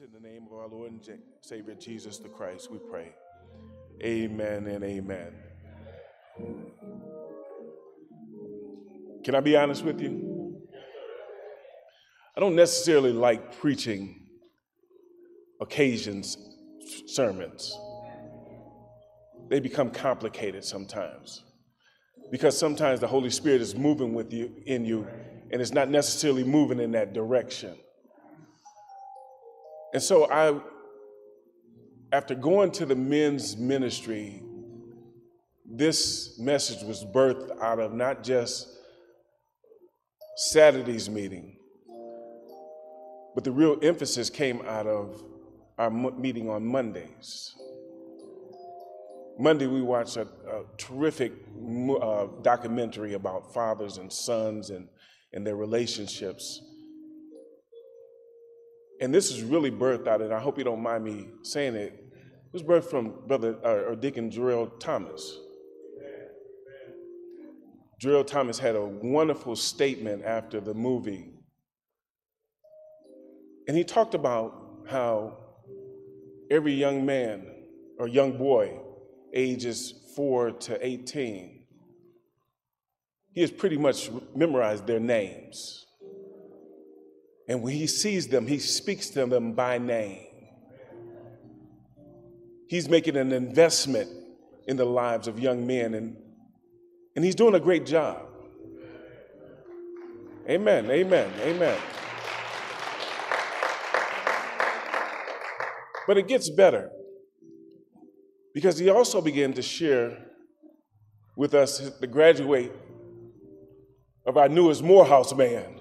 It's in the name of our Lord and Savior Jesus the Christ, we pray. Amen and amen. Can I be honest with you? I don't necessarily like preaching occasions, sermons. They become complicated sometimes because sometimes the Holy Spirit is moving with you in you and it's not necessarily moving in that direction. And so I after going to the men's ministry, this message was birthed out of not just Saturday's meeting, but the real emphasis came out of our meeting on Mondays. Monday, we watched a, a terrific uh, documentary about fathers and sons and, and their relationships. And this is really birthed out, and I hope you don't mind me saying it. Was birthed from Brother uh, or Deacon Jarrell Thomas. Jarrell Thomas had a wonderful statement after the movie. And he talked about how every young man or young boy ages 4 to 18, he has pretty much memorized their names. And when he sees them, he speaks to them by name. He's making an investment in the lives of young men, and, and he's doing a great job. Amen, amen, amen. But it gets better because he also began to share with us the graduate of our newest Morehouse man.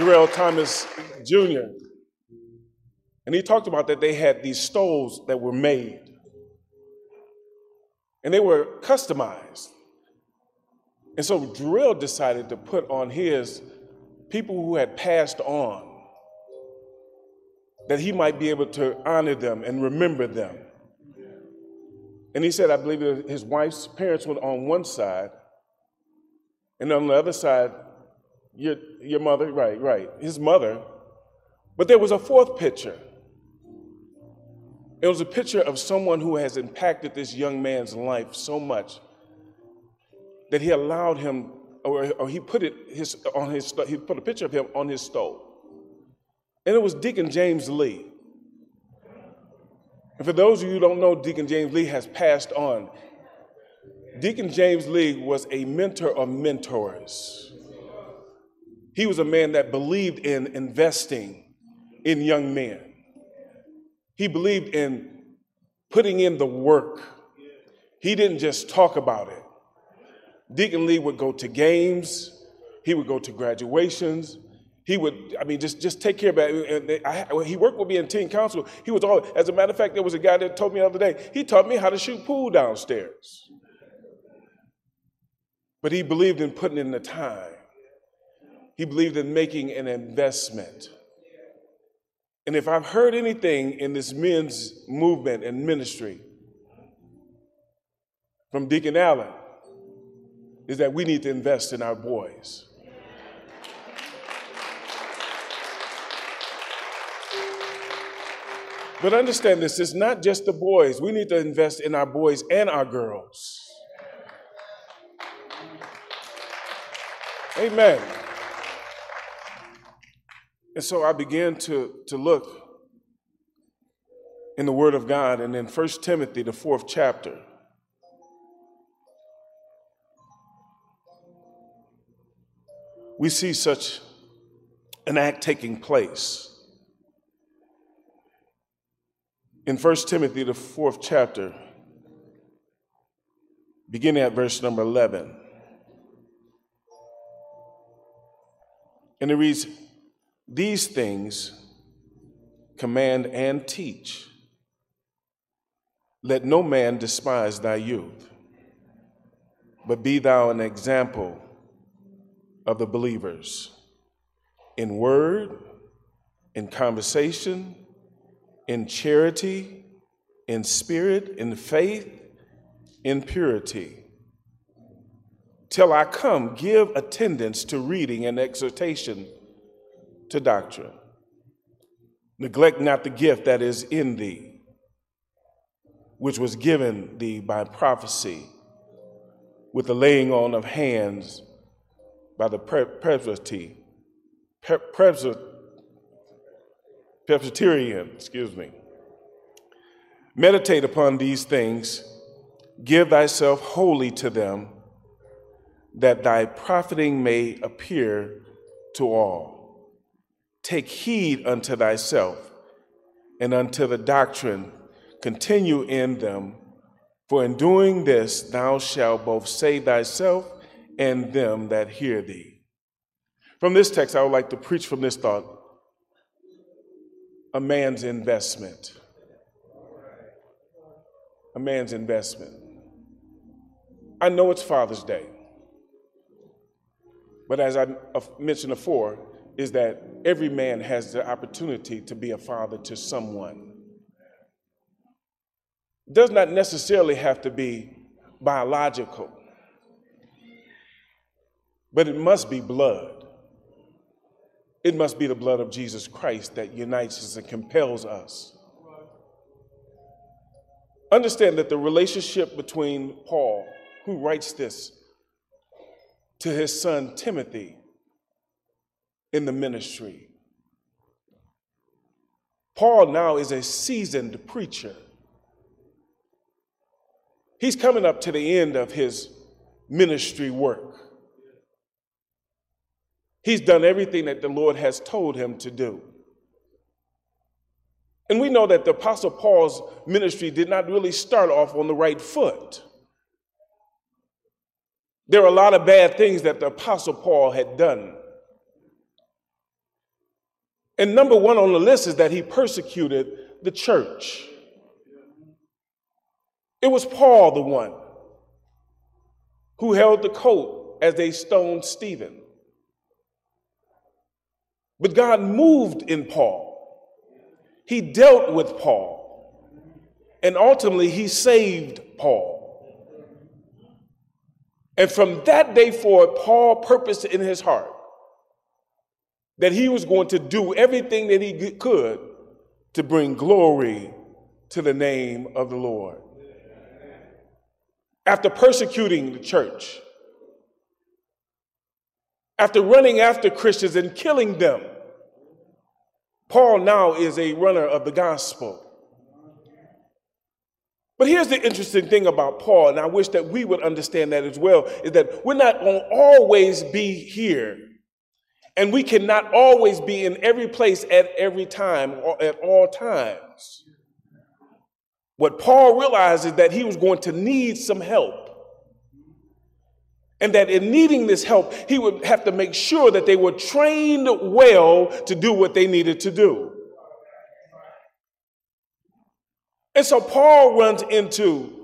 Jarrell Thomas Jr. And he talked about that they had these stoves that were made. And they were customized. And so Jarrell decided to put on his people who had passed on, that he might be able to honor them and remember them. And he said, I believe his wife's parents were on one side, and on the other side, your, your mother, right, right, his mother. But there was a fourth picture. It was a picture of someone who has impacted this young man's life so much that he allowed him or, or he put it his, on his, he put a picture of him on his stove. And it was Deacon James Lee. And for those of you who don't know, Deacon James Lee has passed on. Deacon James Lee was a mentor of mentors. He was a man that believed in investing in young men. He believed in putting in the work. He didn't just talk about it. Deacon Lee would go to games, he would go to graduations. He would, I mean, just, just take care of it. I, he worked with me in teen council. He was all, as a matter of fact, there was a guy that told me the other day, he taught me how to shoot pool downstairs. But he believed in putting in the time. He believed in making an investment. And if I've heard anything in this men's movement and ministry from Deacon Allen, is that we need to invest in our boys. But understand this, it's not just the boys. We need to invest in our boys and our girls. Amen. And so I began to, to look in the Word of God, and in 1 Timothy, the fourth chapter, we see such an act taking place. In 1 Timothy, the fourth chapter, beginning at verse number 11, and it reads, These things command and teach. Let no man despise thy youth, but be thou an example of the believers in word, in conversation, in charity, in spirit, in faith, in purity. till I come, give attendance to reading and exhortation to doctrine. Neglect not the gift that is in thee, which was given thee by prophecy, with the laying on of hands by the presbytery, Presbyterian, excuse me. Meditate upon these things, give thyself wholly to them, that thy profiting may appear to all. Take heed unto thyself and unto the doctrine, continue in them, for in doing this thou shalt both save thyself and them that hear thee. From this text, I would like to preach from this thought a man's investment. A man's investment. I know it's Father's Day, but as I mentioned before, is that every man has the opportunity to be a father to someone. Does not necessarily have to be biological, but it must be blood. It must be the blood of Jesus Christ that unites us and compels us. Understand that the relationship between Paul, who writes this to his son Timothy in the ministry, Paul now is a seasoned preacher. He's coming up to the end of his ministry work. He's done everything that the Lord has told him to do. And we know that the Apostle Paul's ministry did not really start off on the right foot. There are a lot of bad things that the Apostle Paul had done. And number one on the list is that he persecuted the church. It was Paul, the one who held the coat as they stoned Stephen. But God moved in Paul. He dealt with Paul. And ultimately, he saved Paul. And from that day forward, Paul purposed in his heart that he was going to do everything that he could to bring glory to the name of the Lord. After persecuting the church, after running after Christians and killing them. Paul now is a runner of the gospel. But here's the interesting thing about Paul, and I wish that we would understand that as well, is that we're not going to always be here. And we cannot always be in every place at every time or at all times. What Paul realized is that he was going to need some help. And that in needing this help, he would have to make sure that they were trained well to do what they needed to do. And so Paul runs into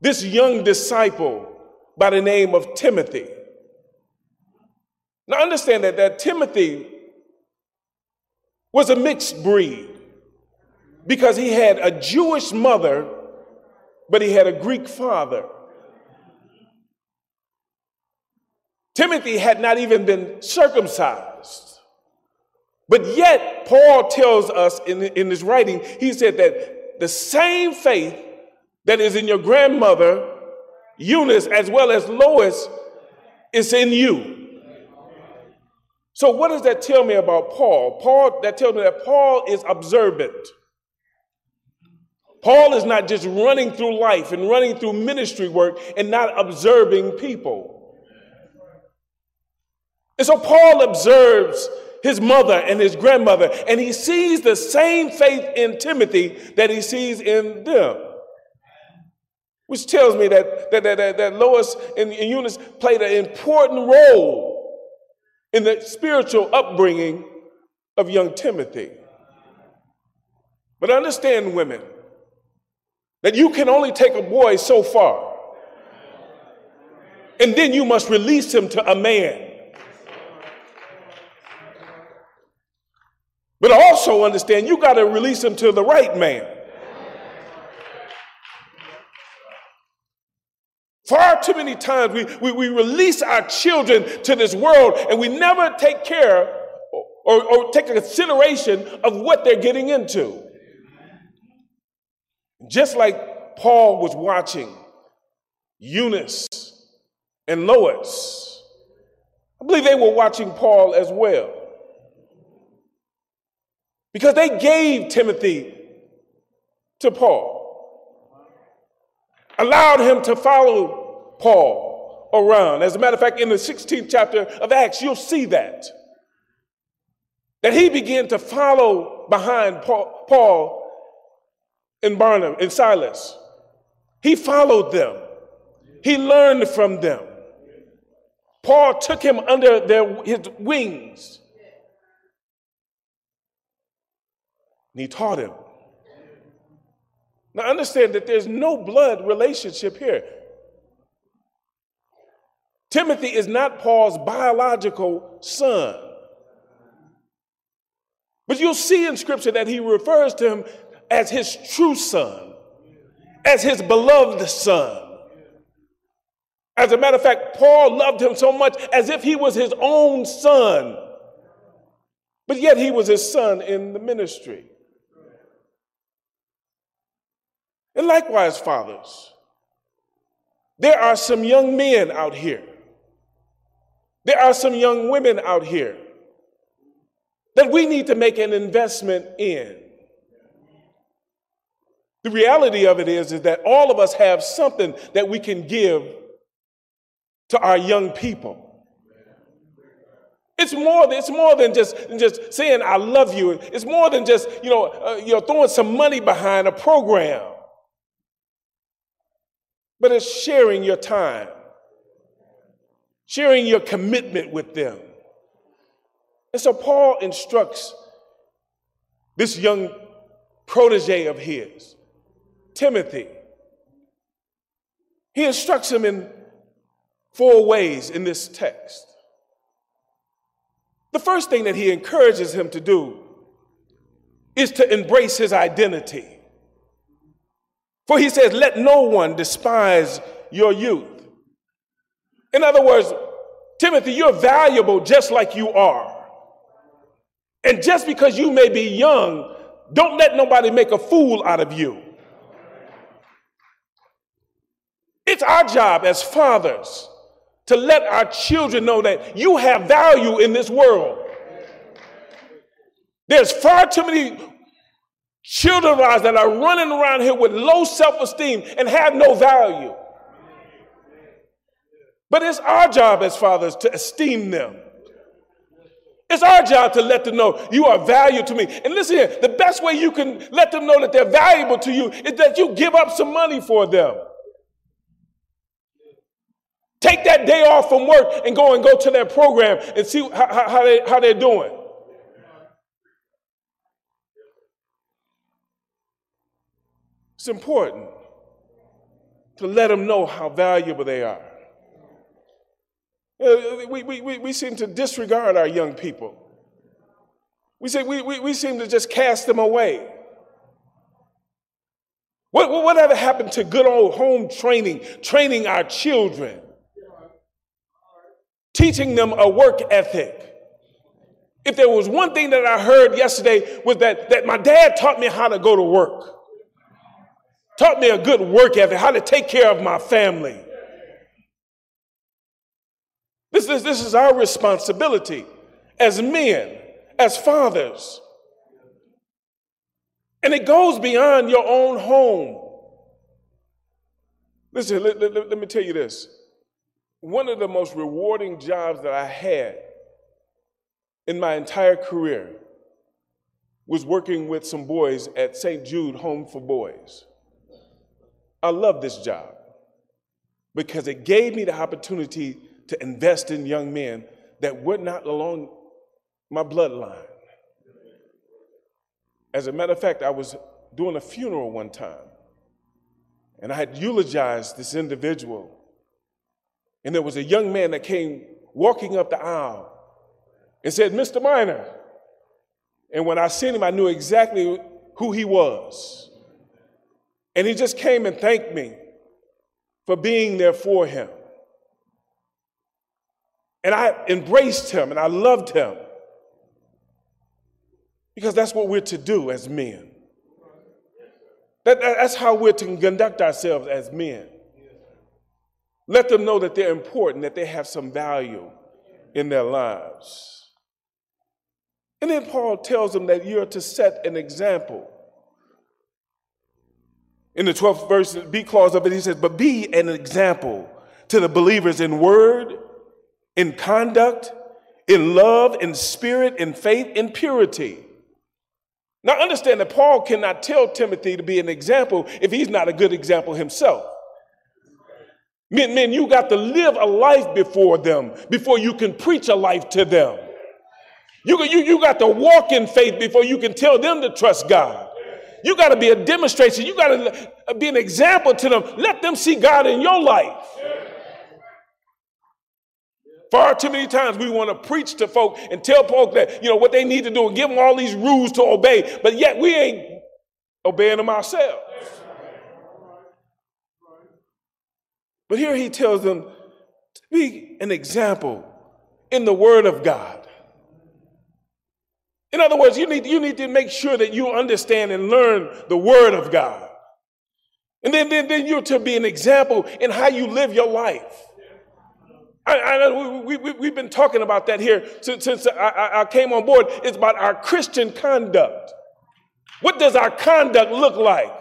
this young disciple by the name of Timothy. Now understand that, that Timothy was a mixed breed because he had a Jewish mother, but he had a Greek father. Timothy had not even been circumcised. But yet, Paul tells us in, in his writing, he said that the same faith that is in your grandmother, Eunice, as well as Lois, is in you. So, what does that tell me about Paul? Paul, that tells me that Paul is observant. Paul is not just running through life and running through ministry work and not observing people. And so Paul observes his mother and his grandmother, and he sees the same faith in Timothy that he sees in them. Which tells me that, that, that, that Lois and, and Eunice played an important role in the spiritual upbringing of young Timothy. But understand, women, that you can only take a boy so far, and then you must release him to a man. But also understand you got to release him to the right man. Far too many times we, we, we, release our children to this world and we never take care or, or take a consideration of what they're getting into. Just like Paul was watching Eunice and Lois, I believe they were watching Paul as well. Because they gave Timothy to Paul allowed him to follow Paul around. As a matter of fact, in the 16th chapter of Acts, you'll see that. That he began to follow behind Paul, and Barnabas and Silas. He followed them. He learned from them. Paul took him under their, his wings. And he taught him. Now understand that there's no blood relationship here. Timothy is not Paul's biological son. But you'll see in scripture that he refers to him as his true son, as his beloved son. As a matter of fact, Paul loved him so much as if he was his own son. But yet he was his son in the ministry. And likewise, fathers, there are some young men out here. There are some young women out here that we need to make an investment in. The reality of it is, is that all of us have something that we can give to our young people. It's more, it's more than just, just saying, I love you. It's more than just, you know, uh, you know, throwing some money behind a program but it's sharing your time, sharing your commitment with them. And so Paul instructs this young protege of his, Timothy. He instructs him in four ways in this text. The first thing that he encourages him to do is to embrace his identity. For he says, Let no one despise your youth. In other words, Timothy, you're valuable just like you are. And just because you may be young, don't let nobody make a fool out of you. It's our job as fathers to let our children know that you have value in this world. There's far too many Children ours that are running around here with low self esteem and have no value. But it's our job as fathers to esteem them. It's our job to let them know you are valuable to me. And listen here, the best way you can let them know that they're valuable to you is that you give up some money for them. Take that day off from work and go and go to their program and see how, how, they, how they're doing. It's important to let them know how valuable they are. Uh, we, we, we, we seem to disregard our young people. We, say, we, we, we seem to just cast them away. What, whatever happened to good old home training, training our children, teaching them a work ethic? If there was one thing that I heard yesterday was that, that my dad taught me how to go to work taught me a good work ethic, how to take care of my family. This is, this is our responsibility as men, as fathers. And it goes beyond your own home. Listen, let, let, let me tell you this. One of the most rewarding jobs that I had in my entire career was working with some boys at St. Jude Home for Boys. I love this job because it gave me the opportunity to invest in young men that were not along my bloodline. As a matter of fact, I was doing a funeral one time and I had eulogized this individual. And there was a young man that came walking up the aisle and said, Mr. Miner. And when I seen him, I knew exactly who he was. And he just came and thanked me. for being there for him. And I embraced him and I loved him because that's what we're to do as men. That, that's how we're to conduct ourselves as men. Let them know that they're important, that they have some value in their lives. And then Paul tells them that you're to set an example. In the 12th verse, B clause of it, he says, But be an example to the believers in word, in conduct, in love, in spirit, in faith, in purity. Now understand that Paul cannot tell Timothy to be an example if he's not a good example himself. Men, men, you got to live a life before them before you can preach a life to them. You, you, you got to walk in faith before you can tell them to trust God. You got to be a demonstration. You got to be an example to them. Let them see God in your life. Far too many times we want to preach to folk and tell folk that, you know, what they need to do and give them all these rules to obey, but yet we ain't obeying them ourselves. But here he tells them to be an example in the Word of God. In other words, you need, you need to make sure that you understand and learn the Word of God. And then, then, then you're to be an example in how you live your life. I, I, we, we, we've been talking about that here since, since I, I came on board. It's about our Christian conduct. What does our conduct look like?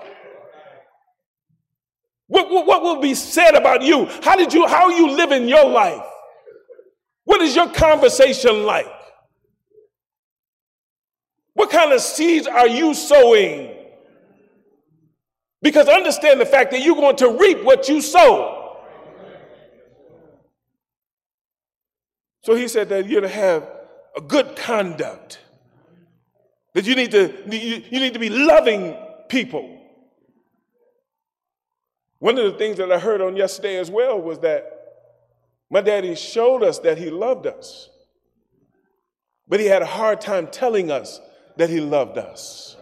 What, what, what, will be said about you? How did you, how are you living your life? What is your conversation like? What kind of seeds are you sowing? Because understand the fact that you're going to reap what you sow. So he said that you're to have a good conduct, that you need to, you need to be loving people. One of the things that I heard on yesterday as well was that my daddy showed us that he loved us, but he had a hard time telling us that he loved us.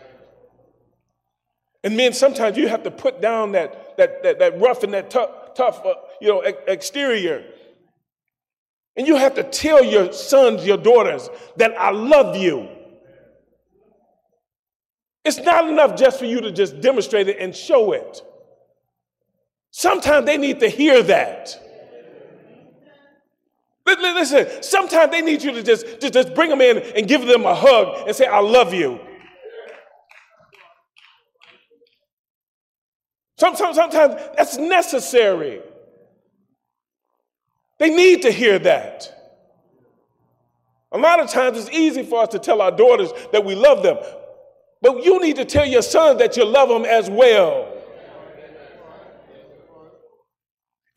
And men, sometimes you have to put down that, that, that, that rough and that tough, tough uh, you know, exterior and you have to tell your sons, your daughters, that I love you. It's not enough just for you to just demonstrate it and show it. Sometimes they need to hear that. Listen, sometimes they need you to just, just, just bring them in and give them a hug and say, I love you. Sometimes, sometimes that's necessary. They need to hear that. A lot of times it's easy for us to tell our daughters that we love them, but you need to tell your sons that you love them as well.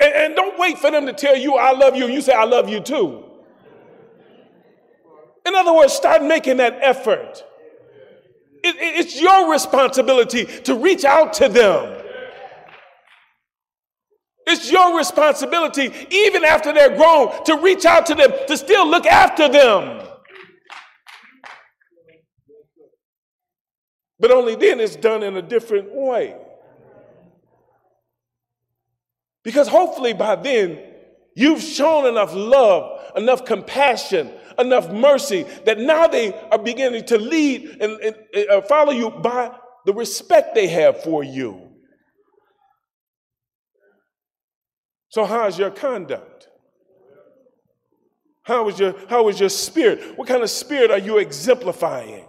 And, and don't wait for them to tell you, I love you, and you say, I love you too. In other words, start making that effort. It, it, it's your responsibility to reach out to them. It's your responsibility, even after they're grown, to reach out to them, to still look after them. But only then it's done in a different way. Because hopefully by then, you've shown enough love, enough compassion, enough mercy that now they are beginning to lead and, and, and uh, follow you by the respect they have for you. So, how's your conduct? How is your, how is your spirit? What kind of spirit are you exemplifying?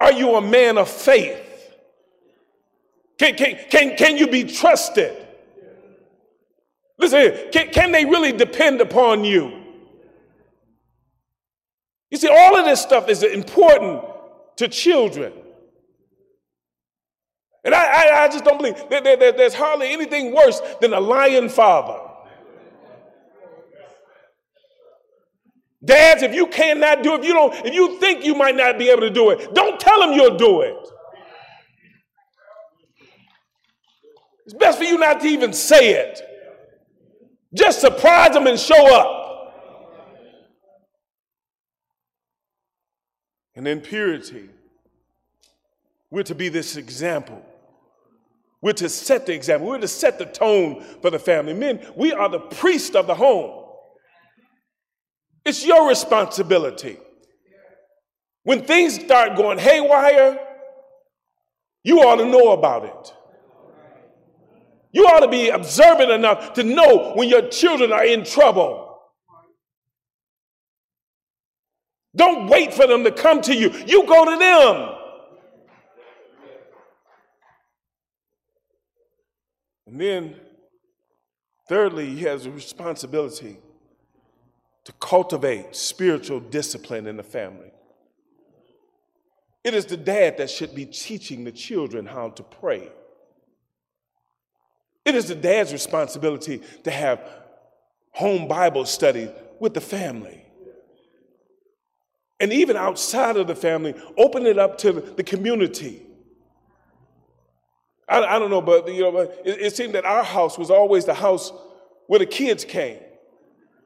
Are you a man of faith? Can, can, can, can you be trusted? Listen, can, can they really depend upon you? You see, all of this stuff is important to children. And I, I, I just don't believe that there, there, there's hardly anything worse than a lying father. Dads, if you cannot do it, if you don't, if you think you might not be able to do it, don't tell them you'll do it. It's best for you not to even say it. Just surprise them and show up. And in purity, we're to be this example We're to set the example. We're to set the tone for the family. Men, we are the priest of the home. It's your responsibility. When things start going haywire, you ought to know about it. You ought to be observant enough to know when your children are in trouble. Don't wait for them to come to you. You go to them. And then, thirdly, he has a responsibility to cultivate spiritual discipline in the family. It is the dad that should be teaching the children how to pray. It is the dad's responsibility to have home Bible study with the family. And even outside of the family, open it up to the community. I, I don't know, but you know, it, it seemed that our house was always the house where the kids came.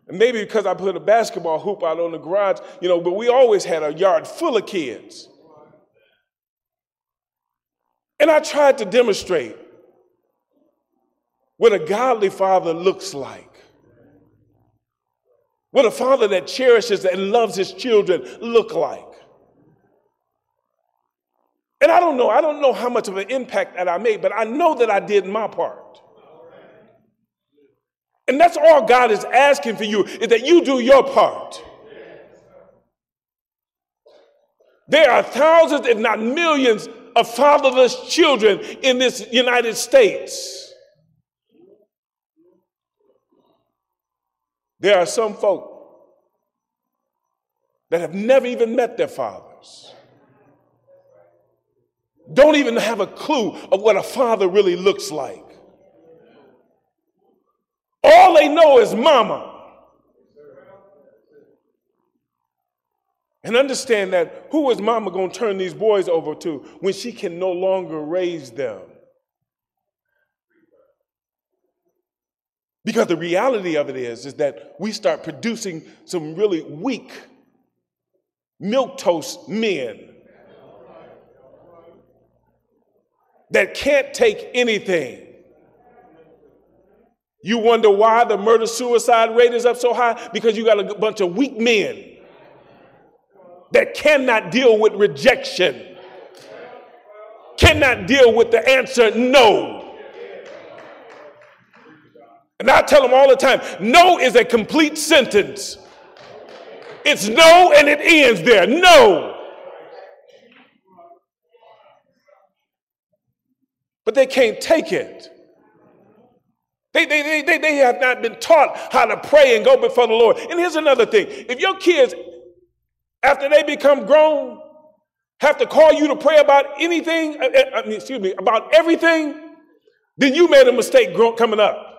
And maybe because I put a basketball hoop out on the garage, you know, but we always had a yard full of kids. And I tried to demonstrate what a godly father looks like. What a father that cherishes and loves his children look like. And I don't know, I don't know how much of an impact that I made, but I know that I did my part. And that's all God is asking for you is that you do your part. There are thousands, if not millions, of fatherless children in this United States. There are some folk that have never even met their fathers, don't even have a clue of what a father really looks like. All they know is mama. And understand that who is mama going to turn these boys over to when she can no longer raise them? Because the reality of it is, is that we start producing some really weak, milk toast men that can't take anything. You wonder why the murder suicide rate is up so high? Because you got a bunch of weak men that cannot deal with rejection, cannot deal with the answer no. And I tell them all the time no is a complete sentence. It's no and it ends there. No. But they can't take it. They, they, they, they have not been taught how to pray and go before the Lord. And here's another thing if your kids after they become grown, have to call you to pray about anything, uh, uh, excuse me, about everything, then you made a mistake coming up.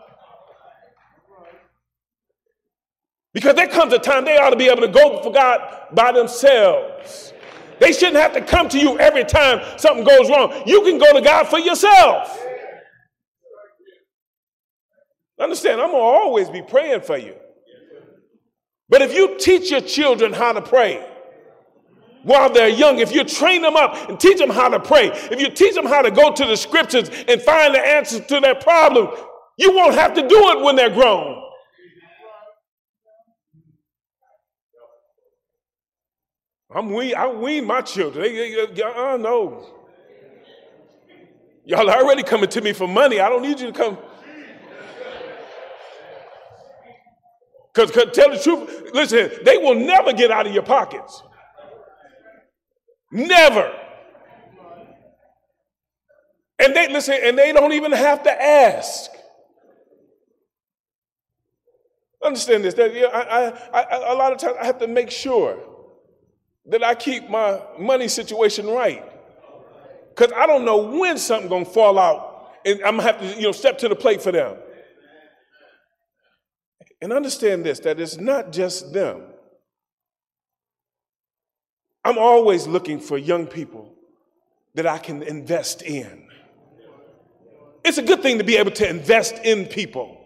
Because there comes a time they ought to be able to go for God by themselves. They shouldn't have to come to you every time something goes wrong. You can go to God for yourself. Understand, I'm going to always be praying for you. But if you teach your children how to pray, while they're young, if you train them up and teach them how to pray, if you teach them how to go to the scriptures and find the answers to their problem, you won't have to do it when they're grown. I'm wean, I wean my children. They, they, uh, no. Y'all are already coming to me for money. I don't need you to come. Because tell the truth, listen, they will never get out of your pockets. Never. And they listen, and they don't even have to ask. Understand this? That you know, I, I, I, a lot of times I have to make sure that I keep my money situation right, because I don't know when something's gonna fall out, and I'm gonna have to you know step to the plate for them. And understand this: that it's not just them. I'm always looking for young people that I can invest in. It's a good thing to be able to invest in people.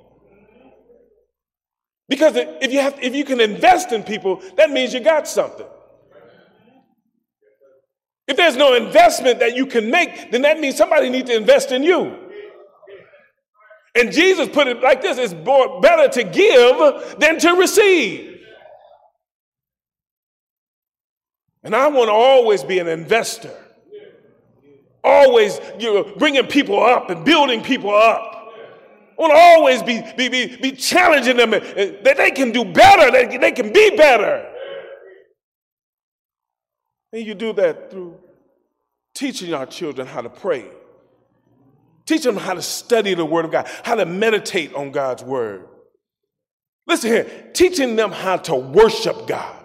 Because if you, have, if you can invest in people, that means you got something. If there's no investment that you can make, then that means somebody needs to invest in you. And Jesus put it like this it's better to give than to receive. And I want to always be an investor, always you know, bringing people up and building people up. I want to always be, be, be, be challenging them that they can do better, that they can be better. And you do that through teaching our children how to pray, teach them how to study the Word of God, how to meditate on God's Word. Listen here, teaching them how to worship God.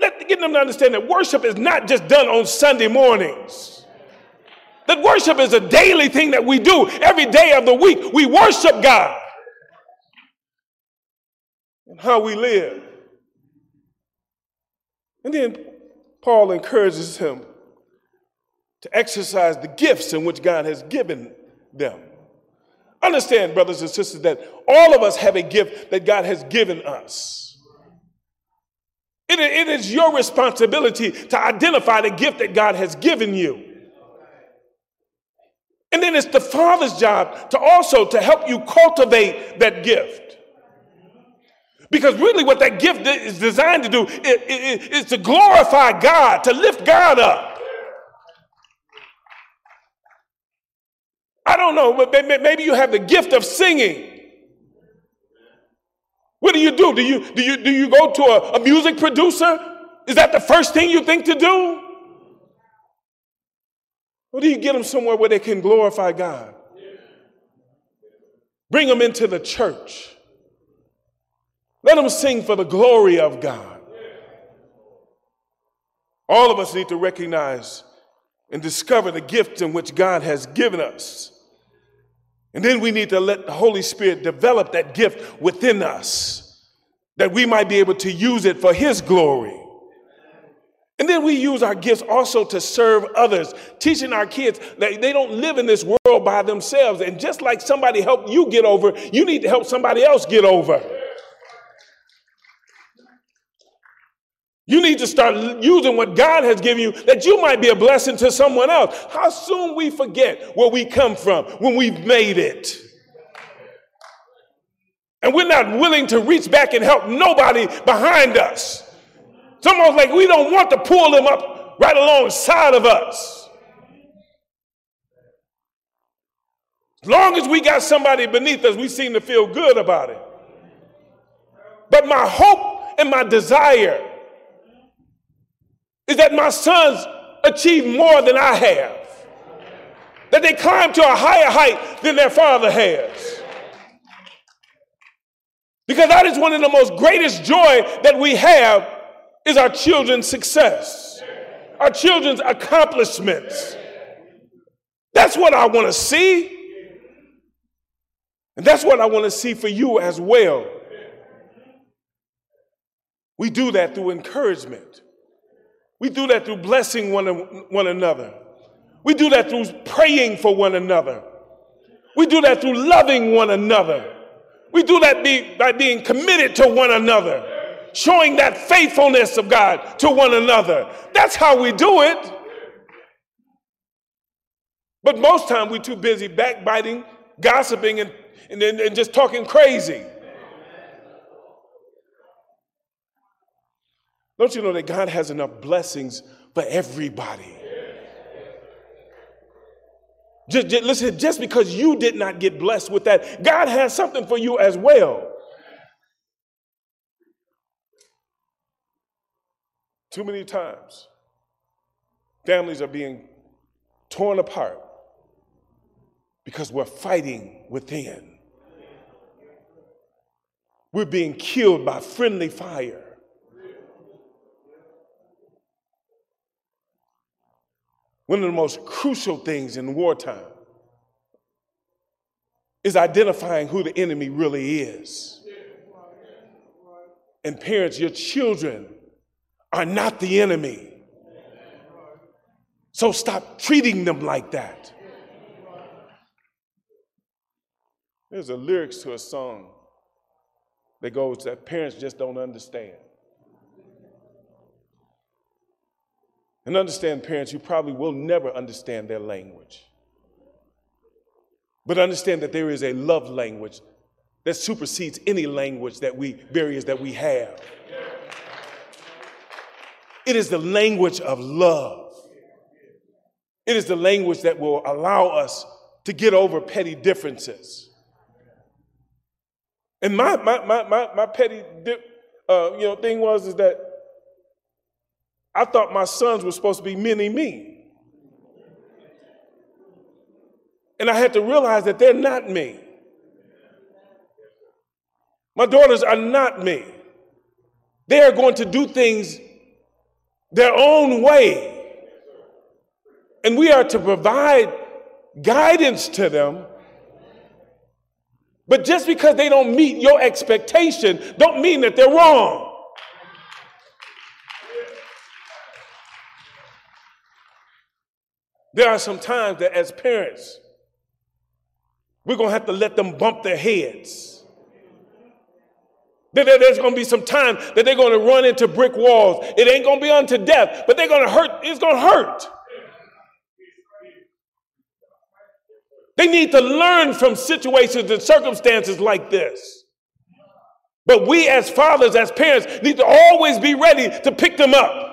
Let, get them to understand that worship is not just done on Sunday mornings. That worship is a daily thing that we do every day of the week. We worship God and how we live. And then Paul encourages him to exercise the gifts in which God has given them. Understand, brothers and sisters, that all of us have a gift that God has given us. It, it is your responsibility to identify the gift that God has given you. And then it's the Father's job to also to help you cultivate that gift. Because really, what that gift is designed to do is, to glorify God, to lift God up. I don't know, but maybe you have the gift of singing. What do you do? Do you, do you, do you go to a, a music producer? Is that the first thing you think to do? Or do you get them somewhere where they can glorify God? Bring them into the church. Let them sing for the glory of God. All of us need to recognize and discover the gift in which God has given us. And then we need to let the Holy Spirit develop that gift within us that we might be able to use it for His glory. And then we use our gifts also to serve others, teaching our kids that they don't live in this world by themselves. And just like somebody helped you get over, you need to help somebody else get over. You need to start using what God has given you that you might be a blessing to someone else. How soon we forget where we come from when we've made it. And we're not willing to reach back and help nobody behind us. It's almost like we don't want to pull them up right alongside of us. As long as we got somebody beneath us, we seem to feel good about it. But my hope and my desire is that my sons achieve more than I have. That they climb to a higher height than their father has. Because that is one of the most greatest joy that we have is our children's success, our children's accomplishments. That's what I want to see. And that's what I want to see for you as well. We do that through encouragement. We do that through blessing one, one another. We do that through praying for one another. We do that through loving one another. We do that be, by being committed to one another, showing that faithfulness of God to one another. That's how we do it. But most time we're too busy backbiting, gossiping, and, and, and just talking crazy. Don't you know that God has enough blessings for everybody? Just, just, listen, just because you did not get blessed with that, God has something for you as well. Too many times, families are being torn apart because we're fighting within. We're being killed by friendly fire. One of the most crucial things in wartime is identifying who the enemy really is. And parents, your children are not the enemy. So stop treating them like that. There's a lyrics to a song that goes that parents just don't understand. And understand, parents, you probably will never understand their language. But understand that there is a love language that supersedes any language that we, barriers that we have. It is the language of love. It is the language that will allow us to get over petty differences. And my, my, my, my, my petty uh, you know, thing was is that I thought my sons were supposed to be mini me. And I had to realize that they're not me. My daughters are not me. They are going to do things their own way. And we are to provide guidance to them. But just because they don't meet your expectation, don't mean that they're wrong. There are some times that as parents, we're going to have to let them bump their heads. There's going to be some time that they're going to run into brick walls. It ain't going to be unto death, but they're going to hurt. It's going to hurt. They need to learn from situations and circumstances like this. But we, as fathers, as parents, need to always be ready to pick them up.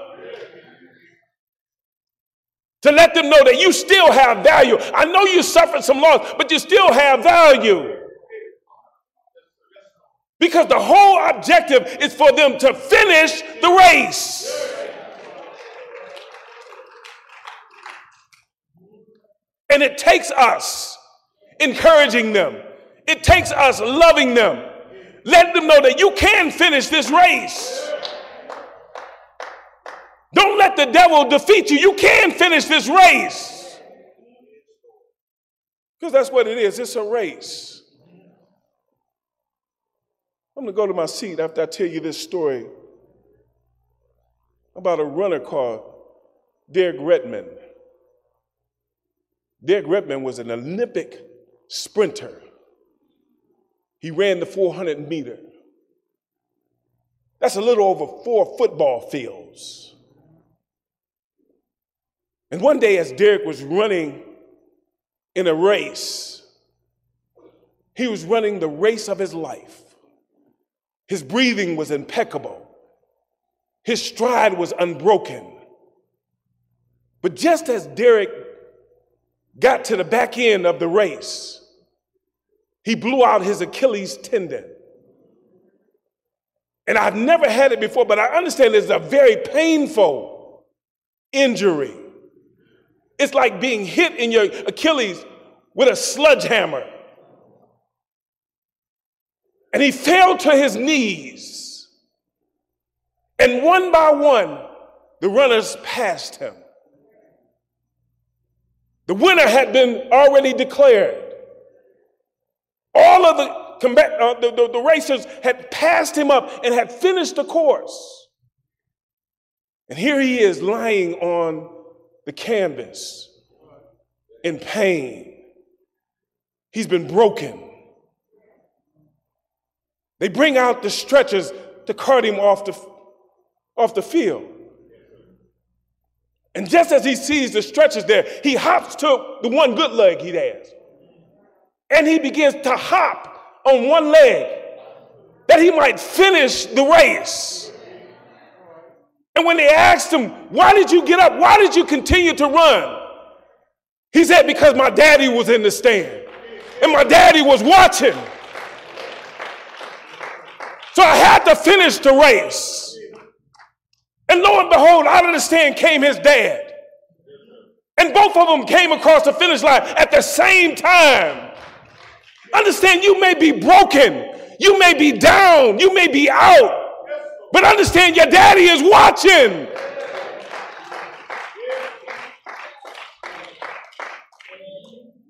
To let them know that you still have value. I know you suffered some loss, but you still have value. Because the whole objective is for them to finish the race. And it takes us encouraging them. It takes us loving them. Let them know that you can finish this race. The devil defeat you. You can finish this race. Because that's what it is. It's a race. I'm going to go to my seat after I tell you this story about a runner called Derek Redmond. Derek Redmond was an Olympic sprinter. He ran the 400 meter. That's a little over four football fields. And one day, as Derek was running in a race, he was running the race of his life. His breathing was impeccable, his stride was unbroken. But just as Derek got to the back end of the race, he blew out his Achilles tendon. And I've never had it before, but I understand it's a very painful injury. It's like being hit in your Achilles with a sledgehammer. And he fell to his knees. And one by one, the runners passed him. The winner had been already declared. All of the, combat, uh, the, the, the racers had passed him up and had finished the course. And here he is lying on the canvas in pain. He's been broken. They bring out the stretchers to cart him off the, off the field. And just as he sees the stretchers there, he hops to the one good leg he has. And he begins to hop on one leg that he might finish the race. And when they asked him, Why did you get up? Why did you continue to run? He said, Because my daddy was in the stand and my daddy was watching. So I had to finish the race. And lo and behold, out of the stand came his dad. And both of them came across the finish line at the same time. Understand, you may be broken, you may be down, you may be out, but understand your daddy is watching.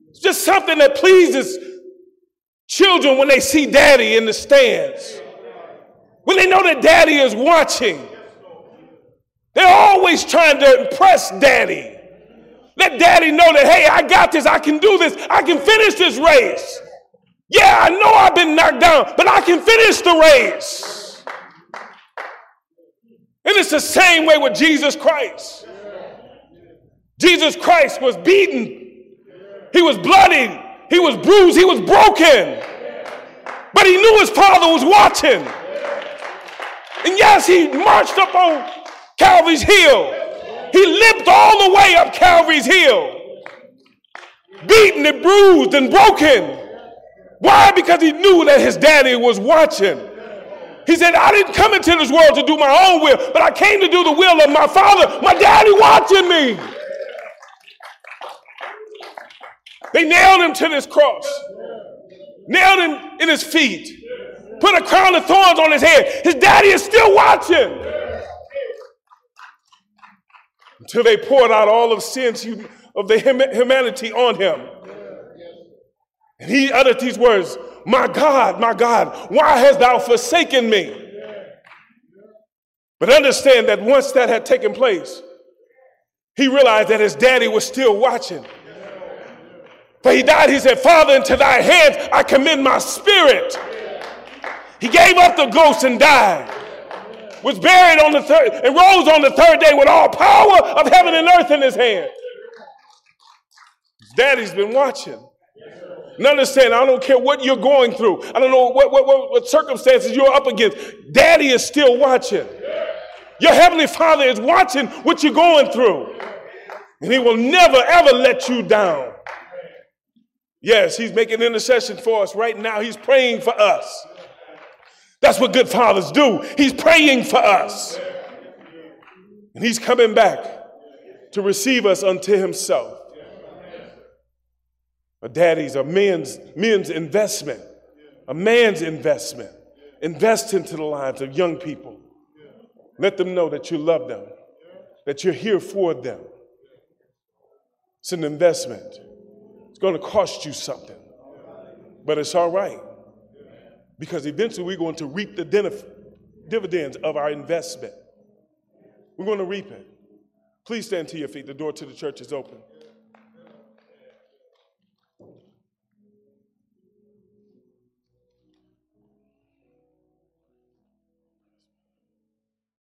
It's just something that pleases children when they see daddy in the stands, when they know that daddy is watching. They're always trying to impress daddy. Let daddy know that, hey, I got this. I can do this. I can finish this race. Yeah, I know I've been knocked down, but I can finish the race. And it's the same way with Jesus Christ. Jesus Christ was beaten, he was bloodied, He was bruised, he was broken. But he knew his father was watching. And yes, he marched up on Calvary's hill. He limped all the way up Calvary's hill, beaten and bruised and broken. Why? Because he knew that his daddy was watching. He said, I didn't come into this world to do my own will, but I came to do the will of my father, my daddy watching me. They nailed him to this cross, nailed him in his feet, put a crown of thorns on his head. His daddy is still watching. Until they poured out all of sins of the humanity on him. And he uttered these words, My God, my God, why hast thou forsaken me? But understand that once that had taken place, he realized that his daddy was still watching. For he died, he said, Father, into thy hands I commend my spirit. He gave up the ghost and died. Was buried on the third and rose on the third day with all power of heaven and earth in his hand. His daddy's been watching. And understand, I don't care what you're going through. I don't know what, what, what, what circumstances you're up against. Daddy is still watching. Your heavenly father is watching what you're going through. And he will never, ever let you down. Yes, he's making intercession for us right now. He's praying for us. That's what good fathers do. He's praying for us. And he's coming back to receive us unto himself. A daddy's a man's, men's investment, a man's investment. Invest into the lives of young people. Let them know that you love them, that you're here for them. It's an investment. It's going to cost you something, but it's all right because eventually we're going to reap the dividends of our investment. We're going to reap it. Please stand to your feet. The door to the church is open.